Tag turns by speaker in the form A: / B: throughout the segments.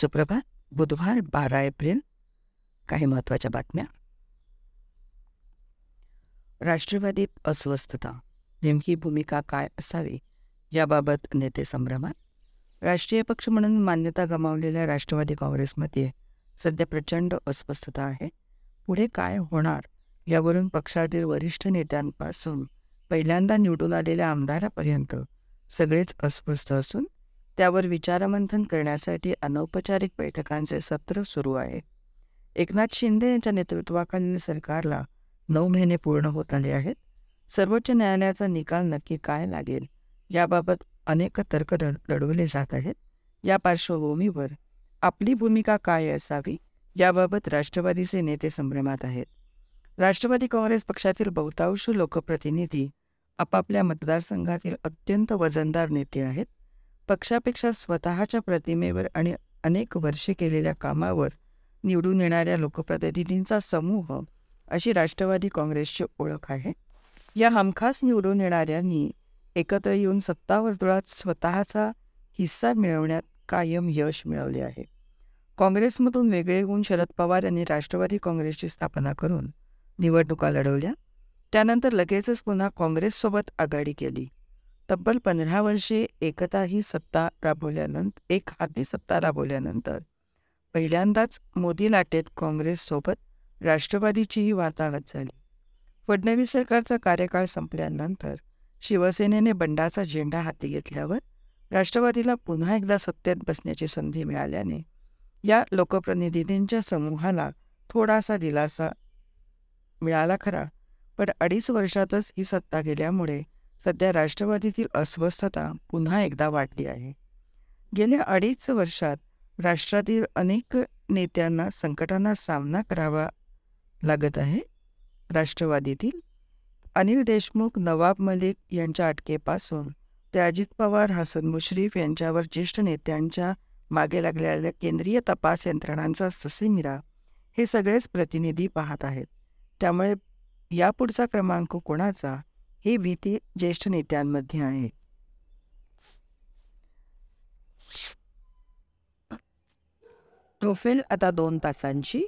A: सुप्रभात. बुधवार बारा एप्रिल. काही महत्त्वाच्या बातम्या. राष्ट्रवादीत अस्वस्थता. नेमकी भूमिका काय असावी याबाबत नेते संभ्रमात. राष्ट्रीय पक्ष म्हणून मान्यता गमावलेल्या राष्ट्रवादी काँग्रेसमध्ये सध्या प्रचंड अस्वस्थता आहे. पुढे काय होणार यावरून पक्षातील वरिष्ठ नेत्यांपासून पहिल्यांदा निवडून आलेल्या आमदारापर्यंत सगळेच अस्वस्थ असून त्यावर विचारमंथन करण्यासाठी अनौपचारिक बैठकांचे सत्र सुरू आहे. एकनाथ शिंदे यांच्या नेतृत्वाखालील सरकारला नऊ महिने पूर्ण होत आले आहेत. सर्वोच्च न्यायालयाचा निकाल नक्की काय लागेल याबाबत अनेक तर्क लढवले जात आहेत. या पार्श्वभूमीवर आपली भूमिका काय असावी याबाबत राष्ट्रवादीचे नेते संभ्रमात आहेत. राष्ट्रवादी काँग्रेस पक्षातील बहुतांश लोकप्रतिनिधी आपापल्या मतदारसंघातील अत्यंत वजनदार नेते आहेत. पक्षापेक्षा स्वतःच्या प्रतिमेवर आणि अनेक वर्षे केलेल्या कामावर निवडून येणाऱ्या लोकप्रतिनिधींचा समूह अशी राष्ट्रवादी काँग्रेसची ओळख आहे. या हमखास निवडून येणाऱ्यांनी एकत्र येऊन सत्तावर्तुळात स्वतःचा हिस्सा मिळवण्यात कायम यश मिळवले आहे. काँग्रेसमधून वेगळे होऊन शरद पवार यांनी राष्ट्रवादी काँग्रेसची स्थापना करून निवडणुका लढवल्या. त्यानंतर लगेचच पुन्हा काँग्रेससोबत आघाडी केली. तब्बल पंधरा वर्षे एकता ही सत्ता राबवल्यानंतर एक हाती सत्ता राबवल्यानंतर. पहिल्यांदाच मोदी लाटेत काँग्रेससोबत राष्ट्रवादीचीही वातावत झाली. फडणवीस सरकारचा कार्यकाळ संपल्यानंतर शिवसेनेने बंडाचा झेंडा हाती घेतल्यावर राष्ट्रवादीला पुन्हा एकदा सत्तेत बसण्याची संधी मिळाल्याने या लोकप्रतिनिधींच्या समूहाला थोडासा दिलासा मिळाला खरा. पण अडीच वर्षातच ही सत्ता गेल्यामुळे सध्या राष्ट्रवादीतील अस्वस्थता पुन्हा एकदा वाढली आहे. गेल्या अडीच वर्षात राष्ट्रातील अनेक नेत्यांना संकटांना सामना करावा लागत आहे. राष्ट्रवादीतील अनिल देशमुख नवाब मलिक यांच्या अटकेपासून ते अजित पवार हसन मुश्रीफ यांच्यावर ज्येष्ठ नेत्यांच्या मागे लागलेल्या केंद्रीय तपास यंत्रणांचा ससेमिरा हे सगळेच प्रतिनिधी पाहत आहेत. त्यामुळे यापुढचा क्रमांक कोणाचा? ही भीती ज्येष्ठ नेत्यांमध्ये आहे. टोफेल आता दोन तासांची.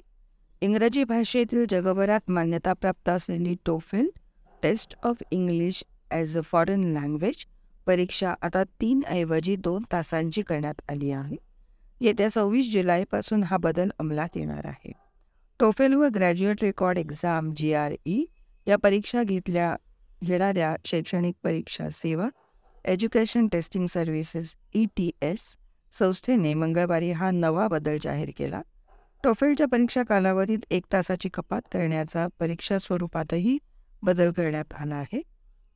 A: इंग्रजी भाषेतील जगभरात मान्यताप्राप्त असलेली TOEFL test of English as a foreign language परीक्षा आता तीन ऐवजी दोन तासांची करण्यात आली आहे. येत्या सव्वीस जुलैपासून हा बदल अंमलात येणार आहे. टोफेल व graduate record exam G R E या परीक्षा घेतल्या घेणाऱ्या शैक्षणिक परीक्षा सेवा education testing services E T S संस्थेने मंगळवारी हा नवा बदल जाहीर केला. टोफेलच्या परीक्षा कालावधीत एक तासाची कपात करण्याचा परीक्षा स्वरूपातही बदल करण्यात आला आहे.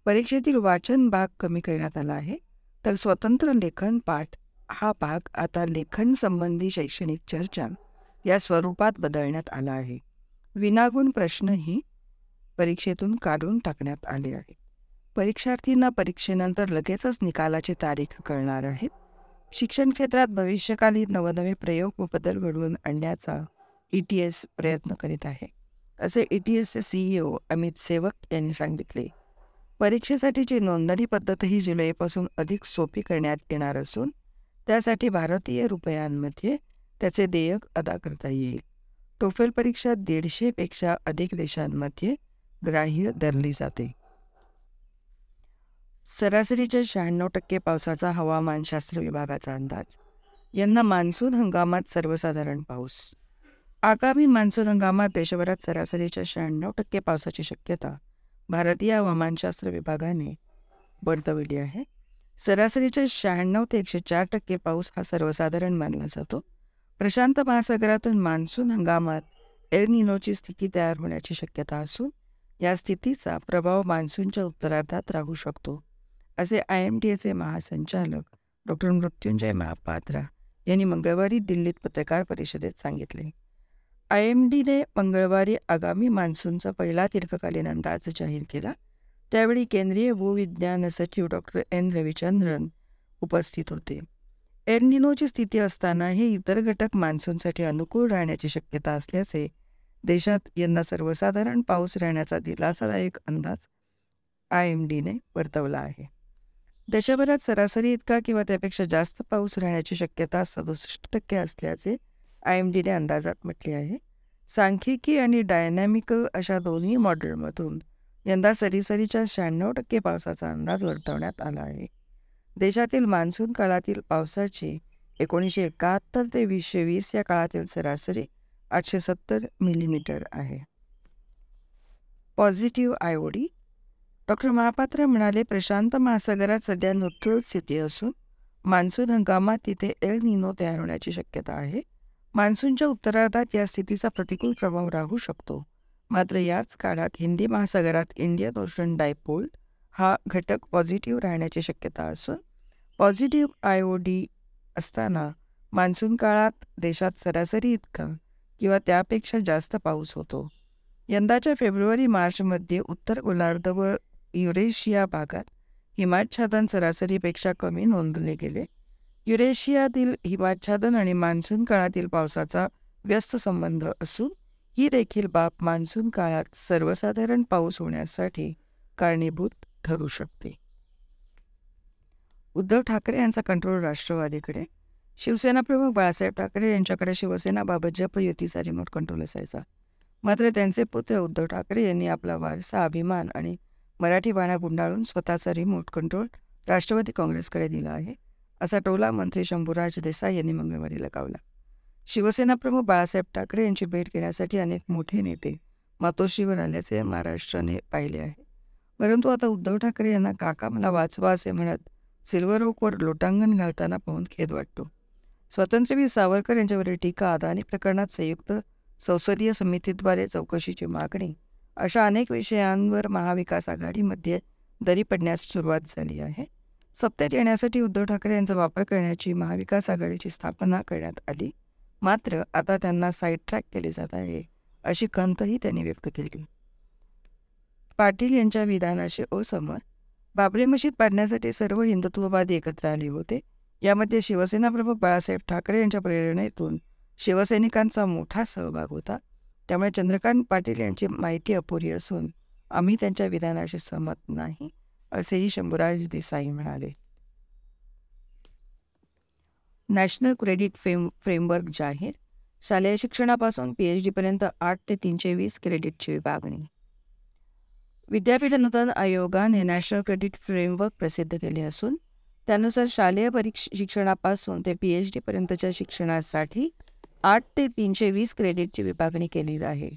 A: परीक्षेतील वाचन भाग कमी करण्यात आला आहे. तर स्वतंत्र लेखन पाठ हा भाग आता लेखन संबंधी शैक्षणिक चर्चा या स्वरूपात बदलण्यात आला आहे. विनागुण प्रश्नही परीक्षेतून काढून टाकण्यात आले आहे. परीक्षार्थींना परीक्षेनंतर लगेचच निकालाची तारीख कळणार आहे. शिक्षण क्षेत्रात भविष्यकालीन नवनवे प्रयोग व बदल घडवून आणण्याचा ई टी एस प्रयत्न करीत आहे. असे ई टी एसचे सीईओ अमित सेवक यांनी सांगितले. परीक्षेसाठीची नोंदणी पद्धतही जुलैपासून अधिक सोपी करण्यात येणार असून त्यासाठी भारतीय रुपयांमध्ये त्याचे देयक अदा करता येईल. टोफेल परीक्षा दीडशेपेक्षा अधिक देशांमध्ये ग्राह्य धरली जाते. सरासरीच्या शहाण्णव टक्के पावसाचा हवामानशास्त्र विभागाचा अंदाज. यंदा मान्सून हंगामात सर्वसाधारण पाऊस. आगामी मान्सून हंगामात देशभरात सरासरीच्या शहाण्णव टक्के पावसाची शक्यता भारतीय हवामानशास्त्र विभागाने वर्तवली आहे. सरासरीच्या शहाण्णव ते एकशे चार टक्के पाऊस हा सर्वसाधारण मानला जातो. प्रशांत महासागरातून मान्सून हंगामात एल निनोची स्थिती तयार होण्याची शक्यता असून या स्थितीचा प्रभाव मान्सूनच्या उत्तरार्धात राहू शकतो असे आय एम डी एचे महासंचालक डॉक्टर मृत्युंजय महापात्रा यांनी मंगळवारी दिल्लीत पत्रकार परिषदेत सांगितले. आय एम डीने मंगळवारी आगामी मान्सूनचा पहिला दीर्घकालीन अंदाज जाहीर केला. त्यावेळी केंद्रीय भूविज्ञान सचिव डॉक्टर एन. रविचंद्रन उपस्थित होते. एर्निनोची स्थिती असतानाही इतर घटक मान्सूनसाठी अनुकूल राहण्याची शक्यता असल्याचे देशात यंदा सर्वसाधारण पाऊस राहण्याचा दिलासादायक अंदाज आय एम डीने वर्तवला आहे. देशभरात सरासरी इतका किंवा त्यापेक्षा जास्त पाऊस राहण्याची शक्यता सदुसष्ट टक्के असल्याचे आय एम डीने अंदाजात म्हटले आहे. सांख्यिकी आणि डायनॅमिकल अशा दोन्ही मॉडेलमधून यंदा सरीसरीच्या शहाण्णव टक्के पावसाचा अंदाज वर्तवण्यात आला आहे. देशातील मान्सून काळातील पावसाची एकोणीसशे एकाहत्तर ते वीसशे वीस या काळातील सरासरी आठशे सत्तर मिलीमीटर आहे. पॉझिटिव्ह आयओडी. डॉक्टर महापात्र म्हणाले प्रशांत महासागरात सध्या न्यूट्रल स्थिती असून मान्सून हंगामात तिथे एल निनो तयार होण्याची शक्यता आहे. मान्सूनच्या उत्तरार्धात या स्थितीचा प्रतिकूल प्रभाव राहू शकतो. मात्र याच काळात हिंदी महासागरात इंडियन ओशन डायपोल हा घटक पॉझिटिव्ह राहण्याची शक्यता असून पॉझिटिव्ह आय ओ डी असताना मान्सून काळात देशात सरासरी इतका किंवा त्यापेक्षा जास्त पाऊस होतो. यंदाच्या फेब्रुवारी मार्चमध्ये उत्तर गोलार्ध व युरेशिया भागात हिमाच्छादन सरासरीपेक्षा कमी नोंदले गेले. युरेशियातील हिमाच्छादन आणि मान्सून काळातील पावसाचा व्यस्त संबंध असून ही देखील बाब मान्सून काळात सर्वसाधारण पाऊस होण्यासाठी कारणीभूत ठरू शकते. उद्धव ठाकरे यांचा कंट्रोल राष्ट्रवादीकडे. शिवसेना प्रमुख बाळासाहेब ठाकरे यांच्याकडे शिवसेनाबाबत जप युतीचा रिमोट कंट्रोल असायचा. मात्र त्यांचे पुत्र उद्धव ठाकरे यांनी आपला वारसा अभिमान आणि मराठी बाणा गुंडाळून स्वतःचा रिमोट कंट्रोल राष्ट्रवादी काँग्रेसकडे दिला आहे असा टोला मंत्री शंभूराज देसाई यांनी मंगळवारी लगावला. शिवसेना प्रमुख बाळासाहेब ठाकरे यांची भेट घेण्यासाठी अनेक मोठे नेते मातोश्रीवर आल्याचे महाराष्ट्राने पाहिले आहे. परंतु आता उद्धव ठाकरे यांना काका मला वाचवा असे म्हणत सिल्वर ओकवर लोटांगण घालताना पाहून खेद वाटतो. स्वातंत्र्यवीर सावरकर यांच्यावरील टीका अदानी प्रकरणात संयुक्त संसदीय समितीद्वारे चौकशीची मागणी अशा अनेक विषयांवर महाविकास आघाडीमध्ये दरी पडण्यास सुरुवात झाली आहे. सत्तेत येण्यासाठी उद्धव ठाकरे यांचा वापर करण्याची महाविकास आघाडीची स्थापना करण्यात आली. मात्र आता त्यांना साईड ट्रॅक केले जात आहे अशी खंतही त्यांनी व्यक्त केली. पाटील यांच्या विधानाशी असमत बाबरी मशीद पाडण्यासाठी सर्व हिंदुत्ववादी एकत्र आले होते. यामध्ये शिवसेना प्रमुख बाळासाहेब ठाकरे यांच्या प्रेरणेतून शिवसैनिकांचा मोठा सहभाग होता. त्यामुळे चंद्रकांत पाटील यांची माहिती अपुरी असून आम्ही त्यांच्या विधानाशी सहमत नाही असेही शंभूराज देसाई म्हणाले. नॅशनल क्रेडिट फेम फ्रेमवर्क जाहीर शालेय शिक्षणापासून पी एच डीपर्यंत आठ ते तीनशे वीस क्रेडिटची विभागणी. विद्यापीठ अनुदान आयोगाने नॅशनल क्रेडिट फ्रेमवर्क प्रसिद्ध केले असून त्यानुसार शालेय परीक्ष शिक्षणापासून ते पी एच डीपर्यंतच्या शिक्षणासाठी आठ ते तीनशे वीस क्रेडिटची विभागणी केली आहे.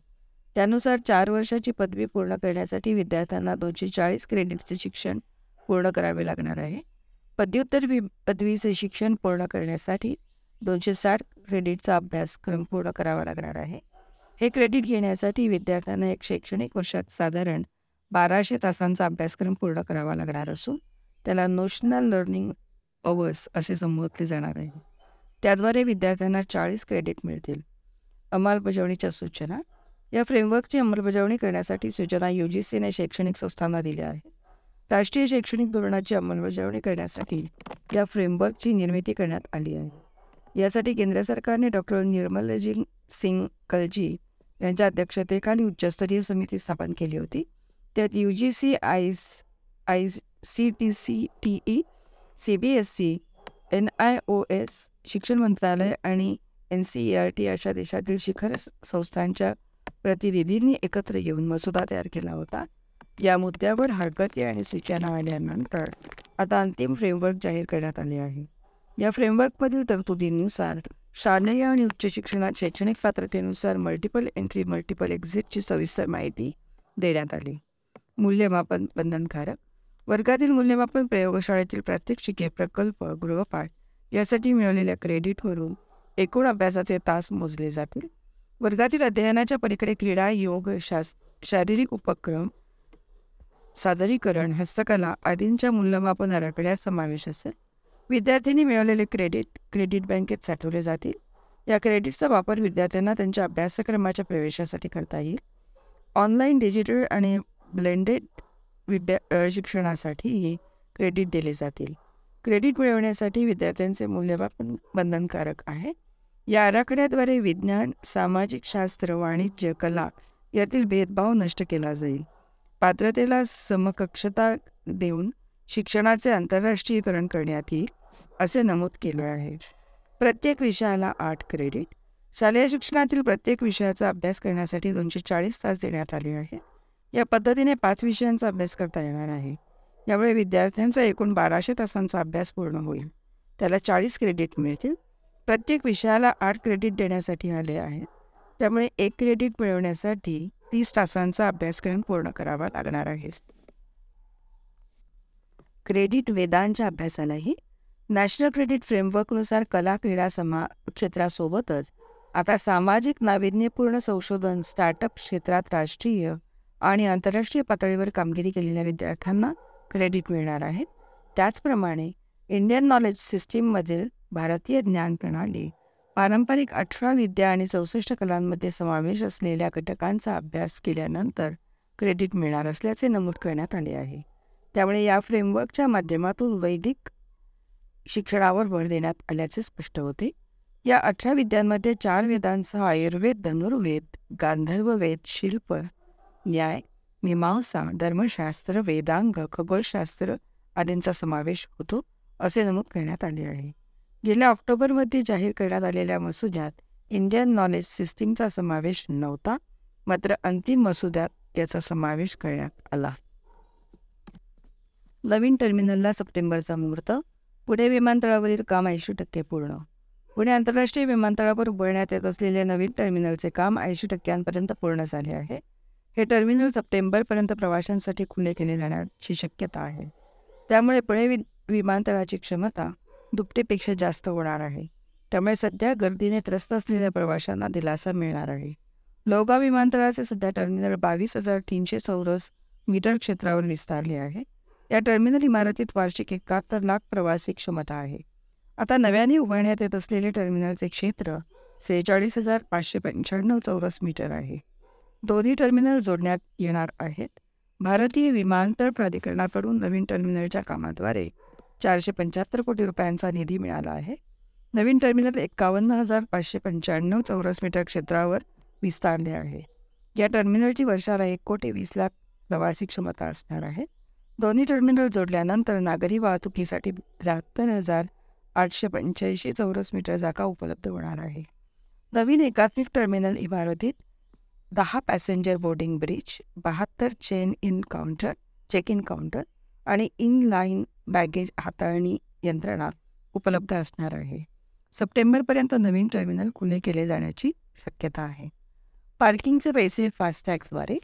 A: त्यानुसार चार वर्षाची पदवी पूर्ण करण्यासाठी विद्यार्थ्यांना दोनशे चाळीस क्रेडिटचे शिक्षण पूर्ण करावे लागणार आहे. पदव्युत्तर वि पदवीचे शिक्षण पूर्ण करण्यासाठी दोनशे साठ क्रेडिटचा अभ्यासक्रम पूर्ण करावा लागणार आहे. हे क्रेडिट घेण्यासाठी विद्यार्थ्यांना एक शैक्षणिक वर्षात साधारण बाराशे तासांचा अभ्यासक्रम पूर्ण करावा लागणार असून त्याला नोशनल लर्निंग अवर्स असे संबोधले जाणार आहे. त्याद्वारे विद्यार्थ्यांना चाळीस क्रेडिट मिळतील. अंमलबजावणीच्या सूचना. या फ्रेमवर्कची अंमलबजावणी करण्यासाठी सूचना यू जी सीने शैक्षणिक संस्थांना दिल्या आहेत. राष्ट्रीय शैक्षणिक धोरणाची अंमलबजावणी करण्यासाठी या फ्रेमवर्कची निर्मिती करण्यात आली आहे. यासाठी केंद्र सरकारने डॉक्टर निर्मलजी सिंग कलजी यांच्या अध्यक्षतेखाली उच्चस्तरीय समिती स्थापन केली होती. त्यात U G C I I C T C T E C B S C N I O S शिक्षण मंत्रालय आणि N C E R T अशा देशातील शिखर संस्थांच्या प्रतिनिधींनी एकत्र येऊन मसुदा तयार केला होता. या मुद्द्यावर हरकती आणि सूचना आल्यानंतर आता अंतिम फ्रेमवर्क जाहीर करण्यात आले आहे. या फ्रेमवर्कमधील तरतुदींनुसार शालेय आणि उच्च शिक्षणात शैक्षणिक पात्रतेनुसार मल्टिपल एंट्री मल्टिपल एक्झिटची सविस्तर माहिती देण्यात आली. मूल्यमापन बंधनकारक वर्गातील मूल्यमापन प्रयोगशाळेतील प्रात्यक्षिके प्रकल्प गृहपाठ यासाठी मिळवलेल्या क्रेडिटवरून एकूण अभ्यासाचे तास मोजले जातील. वर्गातील अध्ययनाच्या पलीकडे क्रीडा योग शास शारीरिक उपक्रम सादरीकरण हस्तकला आदींच्या मूल्यमापन आराखड्यात समावेश असेल. विद्यार्थ्यांनी मिळवलेले क्रेडिट क्रेडिट बँकेत साठवले जातील. या क्रेडिटचा वापर विद्यार्थ्यांना त्यांच्या अभ्यासक्रमाच्या प्रवेशासाठी करता येईल. ऑनलाईन डिजिटल आणि ब्लेंडेड विद्या शिक्षणासाठीही क्रेडिट दिले जातील. क्रेडिट मिळवण्यासाठी विद्यार्थ्यांचे मूल्यमापन बंधनकारक आहे. या आराखड्याद्वारे विज्ञान सामाजिक शास्त्र वाणिज्य कला यातील भेदभाव नष्ट केला जाईल. पात्रतेला समकक्षता देऊन शिक्षणाचे आंतरराष्ट्रीयकरण करण्यात येईल असे नमूद केले आहे. प्रत्येक विषयाला आठ क्रेडिट शालेय शिक्षणातील प्रत्येक विषयाचा अभ्यास करण्यासाठी दोनशे चाळीस तास देण्यात आले आहे या पद्धतीने पाच विषयांचा अभ्यास करता येणार आहे. यामुळे विद्यार्थ्यांचा एकूण बाराशे तासांचा अभ्यास पूर्ण होईल. त्याला चाळीस क्रेडिट मिळतील. प्रत्येक विषयाला आठ क्रेडिट देण्यासाठी आले आहे त्यामुळे एक क्रेडिट मिळवण्यासाठी तीस तासांचा अभ्यासक्रम पूर्ण करावा लागणार आहे. क्रेडिट वेदांच्या अभ्यासालाही नॅशनल क्रेडिट फ्रेमवर्कनुसार कला क्रीडा समा क्षेत्रासोबतच आता सामाजिक नाविन्यपूर्ण संशोधन स्टार्टअप क्षेत्रात राष्ट्रीय आणि आंतरराष्ट्रीय पातळीवर कामगिरी केलेल्या विद्यार्थ्यांना क्रेडिट मिळणार आहेत त्याचप्रमाणे इंडियन नॉलेज सिस्टीममधील भारतीय ज्ञान प्रणाली पारंपरिक अठरा विद्या आणि चौसष्ट कलांमध्ये समावेश असलेल्या घटकांचा अभ्यास केल्यानंतर क्रेडिट मिळणार असल्याचे नमूद करण्यात आले आहे. त्यामुळे या फ्रेमवर्कच्या माध्यमातून वैदिक शिक्षणावर भर देण्यात आल्याचे स्पष्ट होते. या अठरा विद्यांमध्ये चार वेदांसह आयुर्वेद धनुर्वेद गांधर्व वेद शिल्प न्याय मीमांसा धर्मशास्त्र वेदांग खगोलशास्त्र आदींचा समावेश होतो असे नमूद करण्यात आले आहे. गेल्या ऑक्टोबरमध्ये जाहीर करण्यात आलेल्या मसुद्यात इंडियन नॉलेज सिस्टीमचा समावेश नव्हता मात्र अंतिम मसुद्यात याचा समावेश करण्यात आला. नवीन टर्मिनलला सप्टेंबरचा मुहूर्त पुणे विमानतळावरील काम ऐंशी टक्के पूर्ण. पुणे आंतरराष्ट्रीय विमानतळावर उभारण्यात येत असलेल्या नवीन टर्मिनलचे काम ऐंशी टक्क्यांपर्यंत पूर्ण झाले आहे. हे टर्मिनल सप्टेंबरपर्यंत प्रवाशांसाठी खुले केले जाण्याची शक्यता आहे. त्यामुळे पुणे वि विमानतळाची क्षमता दुपटीपेक्षा जास्त होणार आहे. त्यामुळे सध्या गर्दीने त्रस्त असलेल्या प्रवाशांना दिलासा मिळणार आहे. लोगाव विमानतळाचे सध्या टर्मिनल बावीस हजार तीनशे चौरस मीटर क्षेत्रावर विस्तारले आहे. या टर्मिनल इमारतीत वार्षिक एकाहत्तर लाख प्रवासी क्षमता आहे. आता नव्याने उभारण्यात येत असलेले टर्मिनलचे क्षेत्र सेहेचाळीस हजार पाचशे पंच्याण्णव चौरस मीटर आहे. दोन्ही टर्मिनल जोडण्यात येणार आहेत. भारतीय विमानतळ प्राधिकरणाकडून नवीन टर्मिनलच्या कामाद्वारे चारशे पंच्याहत्तर कोटी रुपयांचा निधी मिळाला आहे. नवीन टर्मिनल एकावन्न हजार पाचशे पंच्याण्णव चौरस मीटर क्षेत्रावर विस्तारले आहे. या टर्मिनलची वर्षाला एक कोटी वीस लाख प्रवासी क्षमता असणार आहे. दोन्ही टर्मिनल जोडल्यानंतर नागरी वाहतुकीसाठी त्र्याहत्तर हजार आठशे पंच्याऐंशी चौरस मीटर जागा उपलब्ध होणार आहे. नवीन एकात्मिक टर्मिनल इमारतीत दहा पॅसेंजर बोर्डिंग ब्रिज बहात्तर check in counter check in counter आणि इन लाईन बॅगेज हाताळणी यंत्रणा उपलब्ध असणार आहे. सप्टेंबरपर्यंत नवीन टर्मिनल खुले केले जाण्याची शक्यता आहे. पार्किंगचे पैसे फास्टॅगद्वारे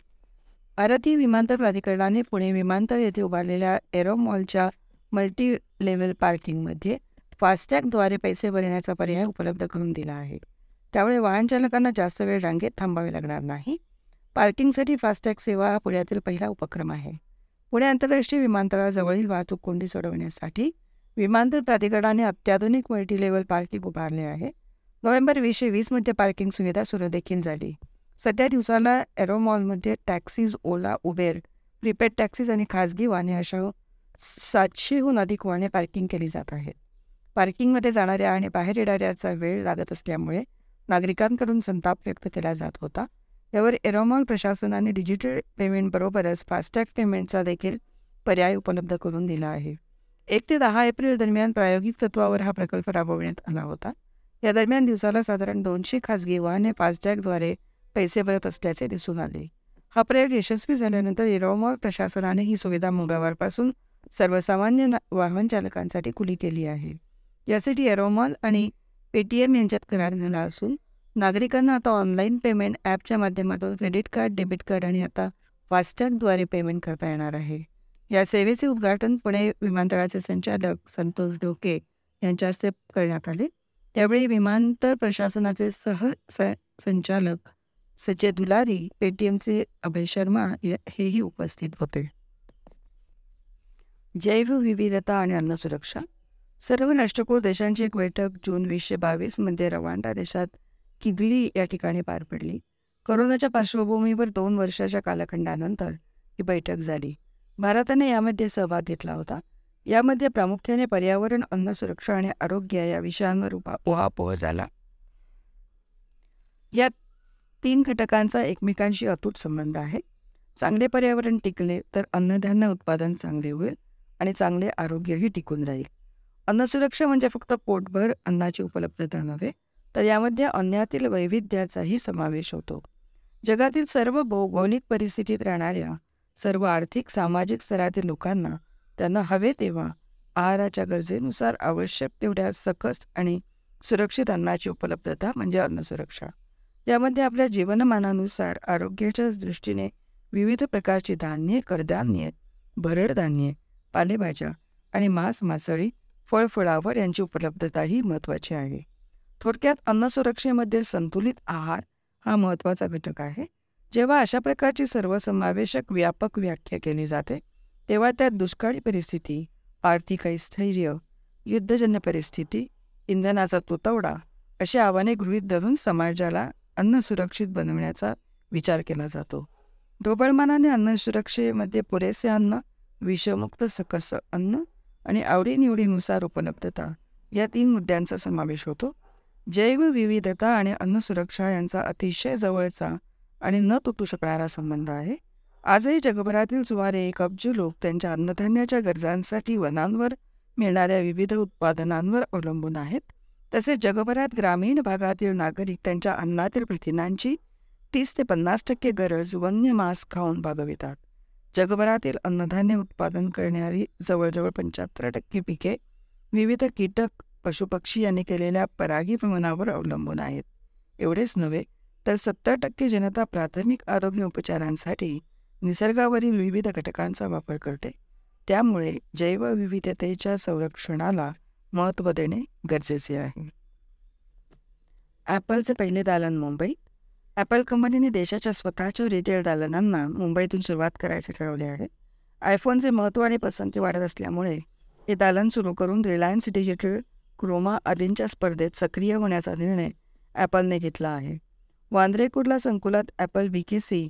A: भारतीय विमानतळ प्राधिकरणाने पुणे विमानतळ येथे उभारलेल्या एरोमॉलच्या मल्टी लेवल पार्किंगमध्ये फास्टॅगद्वारे पैसे भरण्याचा पर्याय उपलब्ध करून दिला आहे. त्यामुळे वाहन चालकांना जास्त वेळ रांगेत थांबावे लागणार नाही. पार्किंगसाठी फास्टॅग सेवा हा पुण्यातील पहिला उपक्रम आहे. पुणे आंतरराष्ट्रीय विमानतळाजवळील वाहतूक कोंडी सोडवण्यासाठी विमानतळ प्राधिकरणाने अत्याधुनिक मल्टीलेवल पार्किंग उभारले आहे. नोव्हेंबर वीसशे वीसमध्ये पार्किंग सुविधा सुरू देखील झाली. सध्या दिवसाला एरोमॉलमध्ये taxis Ola Uber prepaid taxis आणि खाजगी वाहने अशा सातशेहून अधिक वाहने पार्किंग केली जात आहेत. पार्किंगमध्ये जाणाऱ्या आणि बाहेर येणाऱ्याचा वेळ लागत असल्यामुळे नागरिकांकडून संताप व्यक्त केला जात होता. यावर एरोमॉल प्रशासनाने डिजिटल पेमेंटबरोबरच फास्टॅग पेमेंटचा देखील पर्याय उपलब्ध करून दिला आहे. एक ते दहा एप्रिल दरम्यान प्रायोगिक तत्वावर हा प्रकल्प राबवण्यात आला होता. या दरम्यान दिवसाला साधारण दोनशे खाजगी वाहने फास्टॅगद्वारे पैसे भरत असल्याचे दिसून आले. हा प्रयोग यशस्वी झाल्यानंतर एरोमॉल प्रशासनाने ही सुविधा मंगळवारपासून सर्वसामान्य वाहन चालकांसाठी खुली केली आहे. यासाठी एरोमॉल आणि पेटीएम यांच्यात करार झाला असून नागरिकांना आता ऑनलाईन पेमेंट ॲपच्या माध्यमातून क्रेडिट कार्ड डेबिट कार्ड आणि आता फास्टॅगद्वारे पेमेंट करता येणार आहे. या सेवेचे उद्घाटन पुणे विमानतळाचे संचालक संतोष डोके यांच्या हस्ते करण्यात आले. त्यावेळी विमानतळ प्रशासनाचे सह संचालक सचे दुलारी पेटीएमचे अभय शर्मा हेही उपस्थित होते. जैवविविधता आणि अन्न सुरक्षा सर्व राष्ट्रकुळ देशांची एक बैठक जून वीसशे बावीसमध्ये रवांडा देशात किगली या ठिकाणी पार पडली. करोनाच्या पार्श्वभूमीवर दोन वर्षाच्या कालखंडानंतर ही बैठक झाली. भारताने यामध्ये सहभाग घेतला होता. यामध्ये प्रामुख्याने पर्यावरण अन्न सुरक्षा आणि आरोग्य या विषयांवर उहापोह झाला. या तीन घटकांचा एकमेकांशी अतूट संबंध आहे. चांगले पर्यावरण टिकले तर अन्नधान्य उत्पादन चांगले होईल आणि चांगले आरोग्यही टिकून राहील. अन्नसुरक्षा म्हणजे फक्त पोटभर अन्नाची उपलब्धता नव्हे तर यामध्ये अन्नातील वैविध्याचाही समावेश होतो. जगातील सर्व भौगोलिक परिस्थितीत राहणाऱ्या सर्व आर्थिक सामाजिक स्तरातील लोकांना त्यांना हवे तेव्हा आहाराच्या गरजेनुसार आवश्यक तेवढ्या सकस आणि सुरक्षित अन्नाची उपलब्धता म्हणजे अन्नसुरक्षा. यामध्ये आपल्या जीवनमानानुसार आरोग्याच्या दृष्टीने विविध प्रकारची धान्ये कडधान्ये भरडधान्ये पालेभाज्या आणि मांस मासळी फळफळावर यांची उपलब्धताही महत्त्वाची आहे. थोडक्यात अन्नसुरक्षेमध्ये संतुलित आहार हा महत्त्वाचा घटक आहे. जेव्हा अशा प्रकारची सर्वसमावेशक व्यापक व्याख्या केली जाते तेव्हा त्यात दुष्काळी परिस्थिती आर्थिक स्थैर्य युद्धजन्य परिस्थिती इंधनाचा तुतवडा अशी आव्हाने गृहीत धरून समाजाला अन्न सुरक्षित बनवण्याचा विचार केला जातो. ढोबळमानाने अन्न सुरक्षेमध्ये पुरेसे अन्न विषमुक्त सकस अन्न आणि आवडीनिवडीनुसार उपलब्धता. या तीन मुद्द्यांचा समावेश होतो. जैवविविधता आणि अन्नसुरक्षा यांचा अतिशय जवळचा आणि न तुटू शकणारा संबंध आहे. आजही जगभरातील सुमारे एक अब्ज लोक त्यांच्या अन्नधान्याच्या गरजांसाठी वनांवर मिळणाऱ्या विविध उत्पादनांवर अवलंबून आहेत. तसेच जगभरात ग्रामीण भागातील नागरिक त्यांच्या अन्नातील प्रथिनांची तीस ते पन्नास टक्के गरज वन्य मांस खाऊन भागवितात. जगभरातील अन्नधान्य उत्पादन करणारी जवळजवळ पंच्याहत्तर टक्के पिके विविध कीटक पशुपक्षी यांनी केलेल्या परागीभवनावर अवलंबून आहेत. एवढेच नव्हे तर सत्तर टक्के जनता प्राथमिक आरोग्य उपचारांसाठी निसर्गावरील विविध घटकांचा वापर करते. त्यामुळे जैवविविधतेच्या संरक्षणाला महत्त्व देणे गरजेचे आहे. ॲपलचे पहिले दालन मुंबईत ॲपल कंपनीने देशाच्या स्वतःच्या रिटेल दालनांना मुंबईतून सुरुवात करायचे ठरवले आहे. आयफोनचे महत्त्व आणि पसंती वाढत असल्यामुळे हे दालन सुरू करून रिलायन्स डिजिटल क्रोमा आदींच्या स्पर्धेत सक्रिय होण्याचा निर्णय ॲपलने घेतला आहे. वांद्रे कुर्ला संकुलात ॲपल व्ही के सी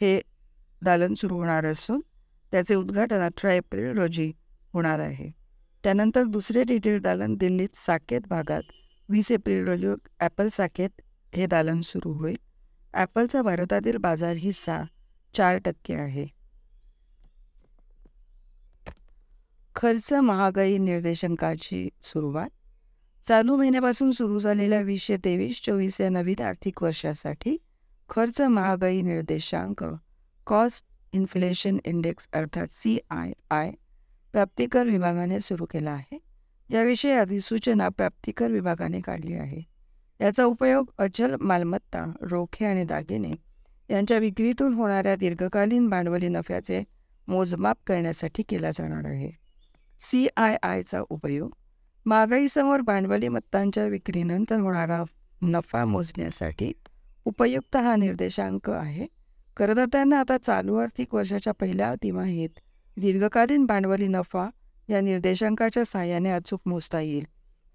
A: हे दालन सुरू होणार असून त्याचे उद्घाटन अठरा एप्रिल रोजी होणार आहे. त्यानंतर दुसरे डिटेल दालन दिल्लीत साकेत भागात वीस एप्रिल रोजी ॲपल साकेत हे दालन सुरू होईल. ॲपलचा भारतातील बाजार हिस्सा चार टक्के आहे. खर्च महागाई निर्देशांकाची सुरुवात. चालू महिन्यापासून सुरू झालेल्या वीसशे तेवीस चोवीस या नवीन आर्थिक वर्षासाठी खर्च महागाई निर्देशांक कॉस्ट इन्फ्लेशन इंडेक्स अर्थात सी आय आय प्राप्तिकर विभागाने सुरू केला आहे. याविषयी अधिसूचना प्राप्तिकर विभागाने काढली आहे. याचा उपयोग अचल मालमत्ता रोखे आणि दागिने यांच्या विक्रीतून होणाऱ्या दीर्घकालीन भांडवली नफ्याचे मोजमाप करण्यासाठी केला जाणार आहे. सी आय आयचा उपयोग महागाईसमोर भांडवली मत्तांच्या विक्रीनंतर होणारा नफा मोजण्यासाठी उपयुक्त हा निर्देशांक आहे. करदात्यांना आता चालू आर्थिक वर्षाच्या पहिल्या तिमाहीत दीर्घकालीन भांडवली नफा या निर्देशांकाच्या सहाय्याने अचूक मोजता येईल.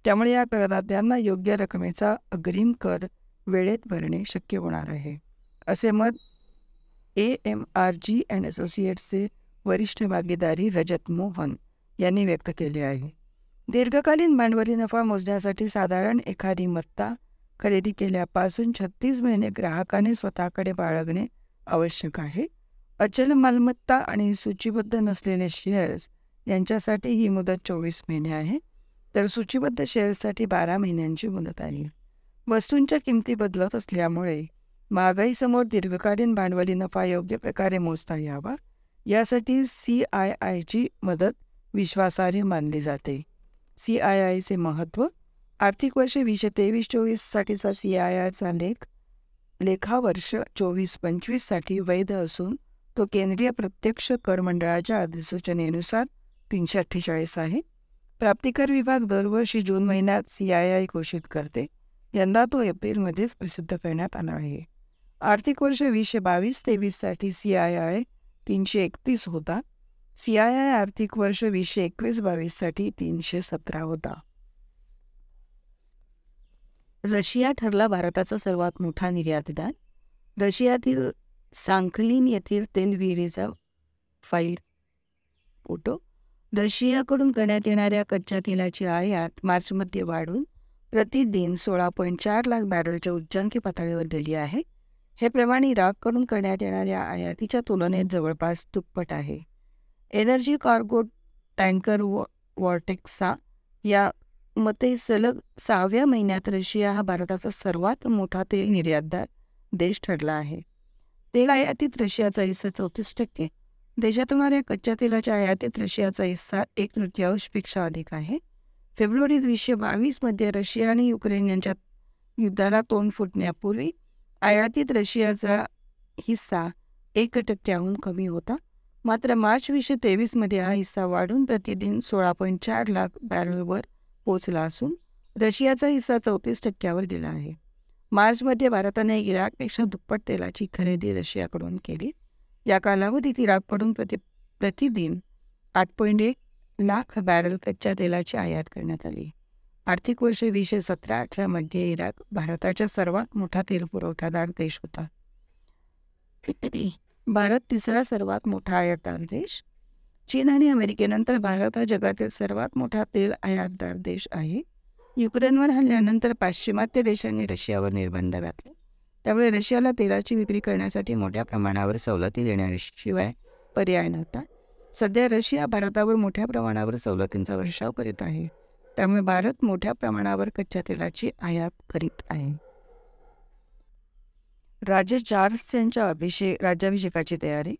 A: त्यामुळे या करदात्यांना योग्य रकमेचा अग्रिम कर वेळेत भरणे शक्य होणार आहे. असे मत A M R G and असोसिएट्सचे वरिष्ठ भागीदारी रजत मोहन यांनी व्यक्त केले आहे. दीर्घकालीन भांडवली नफा मोजण्यासाठी साधारण एखादी मत्ता खरेदी केल्यापासून छत्तीस महिने ग्राहकाने स्वतःकडे बाळगणे आवश्यक आहे. अचल मालमत्ता आणि सूचीबद्ध नसलेले शेअर्स यांच्यासाठी ही मुदत चोवीस महिने आहे. तर सूचीबद्ध शेअर्ससाठी बारा महिन्यांची मुदत आहे. वस्तूंच्या किमती बदलत असल्यामुळे महागाईसमोर दीर्घकालीन भांडवली नफा योग्य प्रकारे मोजता यावा यासाठी सी आय आयची मदत विश्वासार्ह मानली जाते. सी आय आयचे महत्त्व आर्थिक वर्ष वीसशे तेवीस चोवीससाठीचा सी आय आयचा लेख लेखावर्ष चोवीस पंचवीससाठी वैध असून तो केंद्रीय प्रत्यक्ष कर मंडळाच्या अधिसूचनेनुसार तीनशे अठ्ठेचाळीस आहे. प्राप्तिकर विभाग दरवर्षी जून महिन्यात सी आय आय घोषित करते. यंदा तो एप्रिलमध्येच प्रसिद्ध करण्यात आला आहे. आर्थिक वर्ष वीसशे बावीस तेवीससाठी सी आय आय तीनशे एकतीस होता. सी आय आय आर्थिक वर्ष वीसशे एकवीस बावीससाठी तीनशे सतरा होता. रशिया ठरला भारताचा सर्वात मोठा निर्यातदार. रशियातील सांखलीन येथील तेल विहिरीचा फाईल फोटो. रशियाकडून करण्यात येणाऱ्या कच्च्या तेलाची आयात मार्चमध्ये वाढून प्रतिदिन सोळा पॉईंट चार लाख बॅरलच्या उच्चांकी पातळीवर गेली आहे. हे प्रमाण इराककडून करण्यात येणाऱ्या आयातीच्या तुलनेत जवळपास दुप्पट आहे. एनर्जी कार्गो टँकर वॉ वॉर्टेक्सा या मते सलग सहाव्या महिन्यात रशिया हा भारताचा सर्वात मोठा तेल निर्यातदार देश ठरला आहे. तेल आयातीत रशियाचा हिस्सा चौतीस टक्के देशात होणाऱ्या कच्च्या तेलाच्या आयातीत रशियाचा हिस्सा एक तृतीयांशपेक्षा अधिक आहे. फेब्रुवारी वीसशे बावीसमध्ये रशिया आणि युक्रेन यांच्यात युद्धाला तोंड फुटण्यापूर्वी आयातीत रशियाचा हिस्सा एक टक्क्याहून कमी होता. मात्र मार्च वीसशे तेवीसमध्ये हा हिस्सा वाढून प्रतिदिन सोळा पॉईंट चार लाख बॅरलवर पोचला असून रशियाचा हिस्सा चौतीस टक्क्यावर गेला आहे. मार्चमध्ये भारताने इराकपेक्षा दुप्पट तेलाची खरेदी रशियाकडून केली. या कालावधीत इराककडून प्रति प्रतिदिन आठ पॉईंट एक लाख बॅरल कच्च्या तेलाची आयात करण्यात आली. आर्थिक वर्ष वीसशे सतरा अठरामध्ये इराक भारताचा सर्वात मोठा तेल पुरवठादार देश होता. भारत तिसरा सर्वात मोठा आयातदार देश. चीन आणि अमेरिकेनंतर भारत हा जगातील सर्वात मोठा तेल आयातदार देश आहे. युक्रेनवर हल्ल्यानंतर पाश्चिमात्य देशांनी रशियावर निर्बंध घातले. त्यामुळे रशियाला तेलाची विक्री करण्यासाठी मोठ्या प्रमाणावर सवलती देण्याशिवाय पर्याय नव्हता. सध्या रशिया भारतावर मोठ्या प्रमाणावर सवलतींचा वर्षाव करीत आहे. त्यामुळे भारत मोठ्या प्रमाणावर कच्च्या तेलाची आयात करीत आहे. राजे चार्ल्स यांच्या अभिषेक राज्याभिषेकाची तयारी.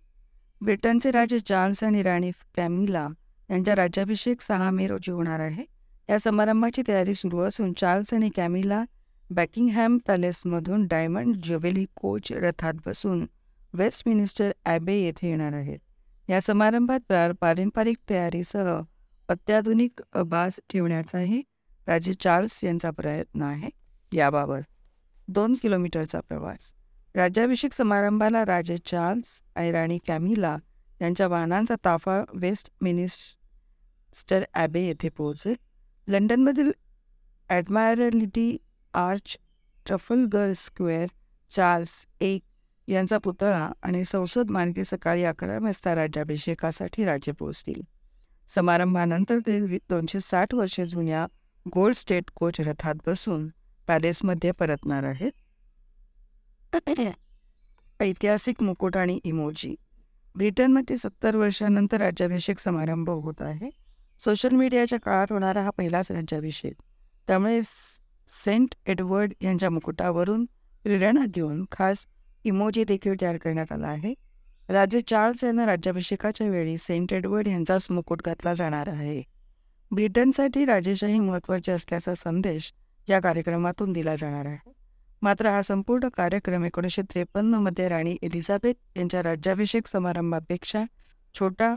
A: ब्रिटनचे राजे चार्ल्स आणि राणी कॅमिला यांचा राज्याभिषेक सहा मे रोजी होणार आहे. या समारंभाची तयारी सुरू असून चार्ल्स आणि कॅमिला बॅकिंगहॅम पॅलेसमधून डायमंड ज्युबेली कोच रथात बसून वेस्टमिनिस्टर ॲबे येथे येणार आहेत. या समारंभात पारंपरिक तयारीसह अत्याधुनिक बास ठेवण्याचाही राजे चार्ल्स यांचा प्रयत्न आहे. याबाबत दोन किलोमीटरचा प्रवास. राज्याभिषेक समारंभाला राजे चार्ल्स आणि राणी कॅमिला यांच्या वाहनांचा ताफा वेस्ट मिनिस्टर ॲबे येथे पोहोचेल. लंडनमधील Admiralty Arch Trafalgar Square Charles एक यांचा पुतळा आणि संसद मार्गे सकाळी अकरा वाजता राज्याभिषेकासाठी राज्य पोहोचतील. समारंभानंतर ते दोनशे साठ वर्षे जुन्या गोल्ड स्टेट कोच रथात बसून पॅलेसमध्ये परतणार आहेत. ऐतिहासिक मुकुट आणि इमोजी. ब्रिटनमध्ये सत्तर वर्षानंतर राज्याभिषेक समारंभ होत आहे. सोशल मीडियाच्या काळात होणारा हा पहिलाच राज्याभिषेक. त्यामुळे सेंट एडवर्ड यांच्या मुकुटावरून प्रेरणा घेऊन खास इमोजी देखील तयार करण्यात आला आहे. राजे चार्ल्स यांना राज्याभिषेकाच्या वेळी सेंट एडवर्ड यांचाच मुकुट घातला जाणार आहे. ब्रिटनसाठी राजेशाही महत्त्वाचे असल्याचा संदेश या कार्यक्रमातून दिला जाणार आहे. मात्र हा संपूर्ण कार्यक्रम एकोणीसशे त्रेपन्नमध्ये राणी एलिझाबेथ यांच्या राज्याभिषेक समारंभापेक्षा छोटा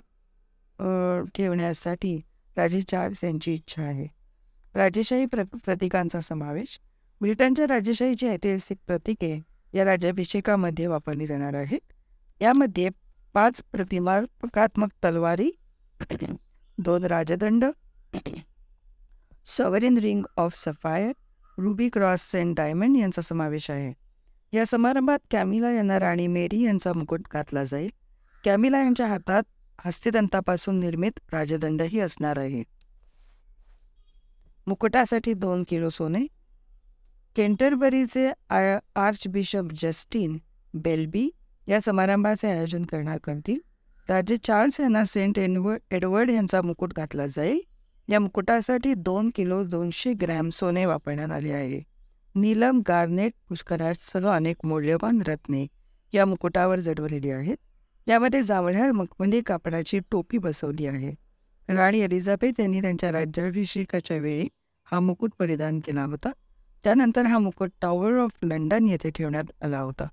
A: ठेवण्यासाठी राजे चार्ल्स यांची इच्छा आहे. राजेशाही प्र प्रतीकांचा समावेश. ब्रिटनच्या राजेशाहीची ऐतिहासिक प्रतीके या राज्याभिषेकामध्ये वापरली जाणार आहेत यामध्ये पाच प्रतिमात्मक तलवारी दोन राजदंड sovereign ring of sapphire ruby cross saint diamond यांचा समावेश आहे. या समारंभात कॅमिला यांना राणी मेरी यांचा मुकुट घातला जाईल. कॅमिला यांच्या हातात हस्तिदंतापासून निर्मित राजदंडही असणार आहे. मुकुटासाठी दोन किलो सोने केंटरबरीचे आर्च बिशप जस्टिन बेल्बी या समारंभाचे आयोजन करणार करतील. राजे चार्ल्स यांना सेंट एडवर्ड एडवर्ड यांचा मुकुट घातला जाईल. या मुकुटासाठी दोन किलो दोनशे ग्रॅम सोने वापरण्यात आले आहे. नीलम गार्नेट पुष्कराजसह अनेक मौल्यवान रत्ने या मुकुटावर जडवलेली आहेत. यामध्ये जांभळ्या मखमली कापडाची टोपी बसवली आहे. राणी एलिझाबेथ यांनी त्यांच्या राज्याभिषेकाच्या वेळी हा मुकुट परिधान केला होता. त्यानंतर हा मुकुट टॉवर ऑफ लंडन येथे ठेवण्यात आला होता.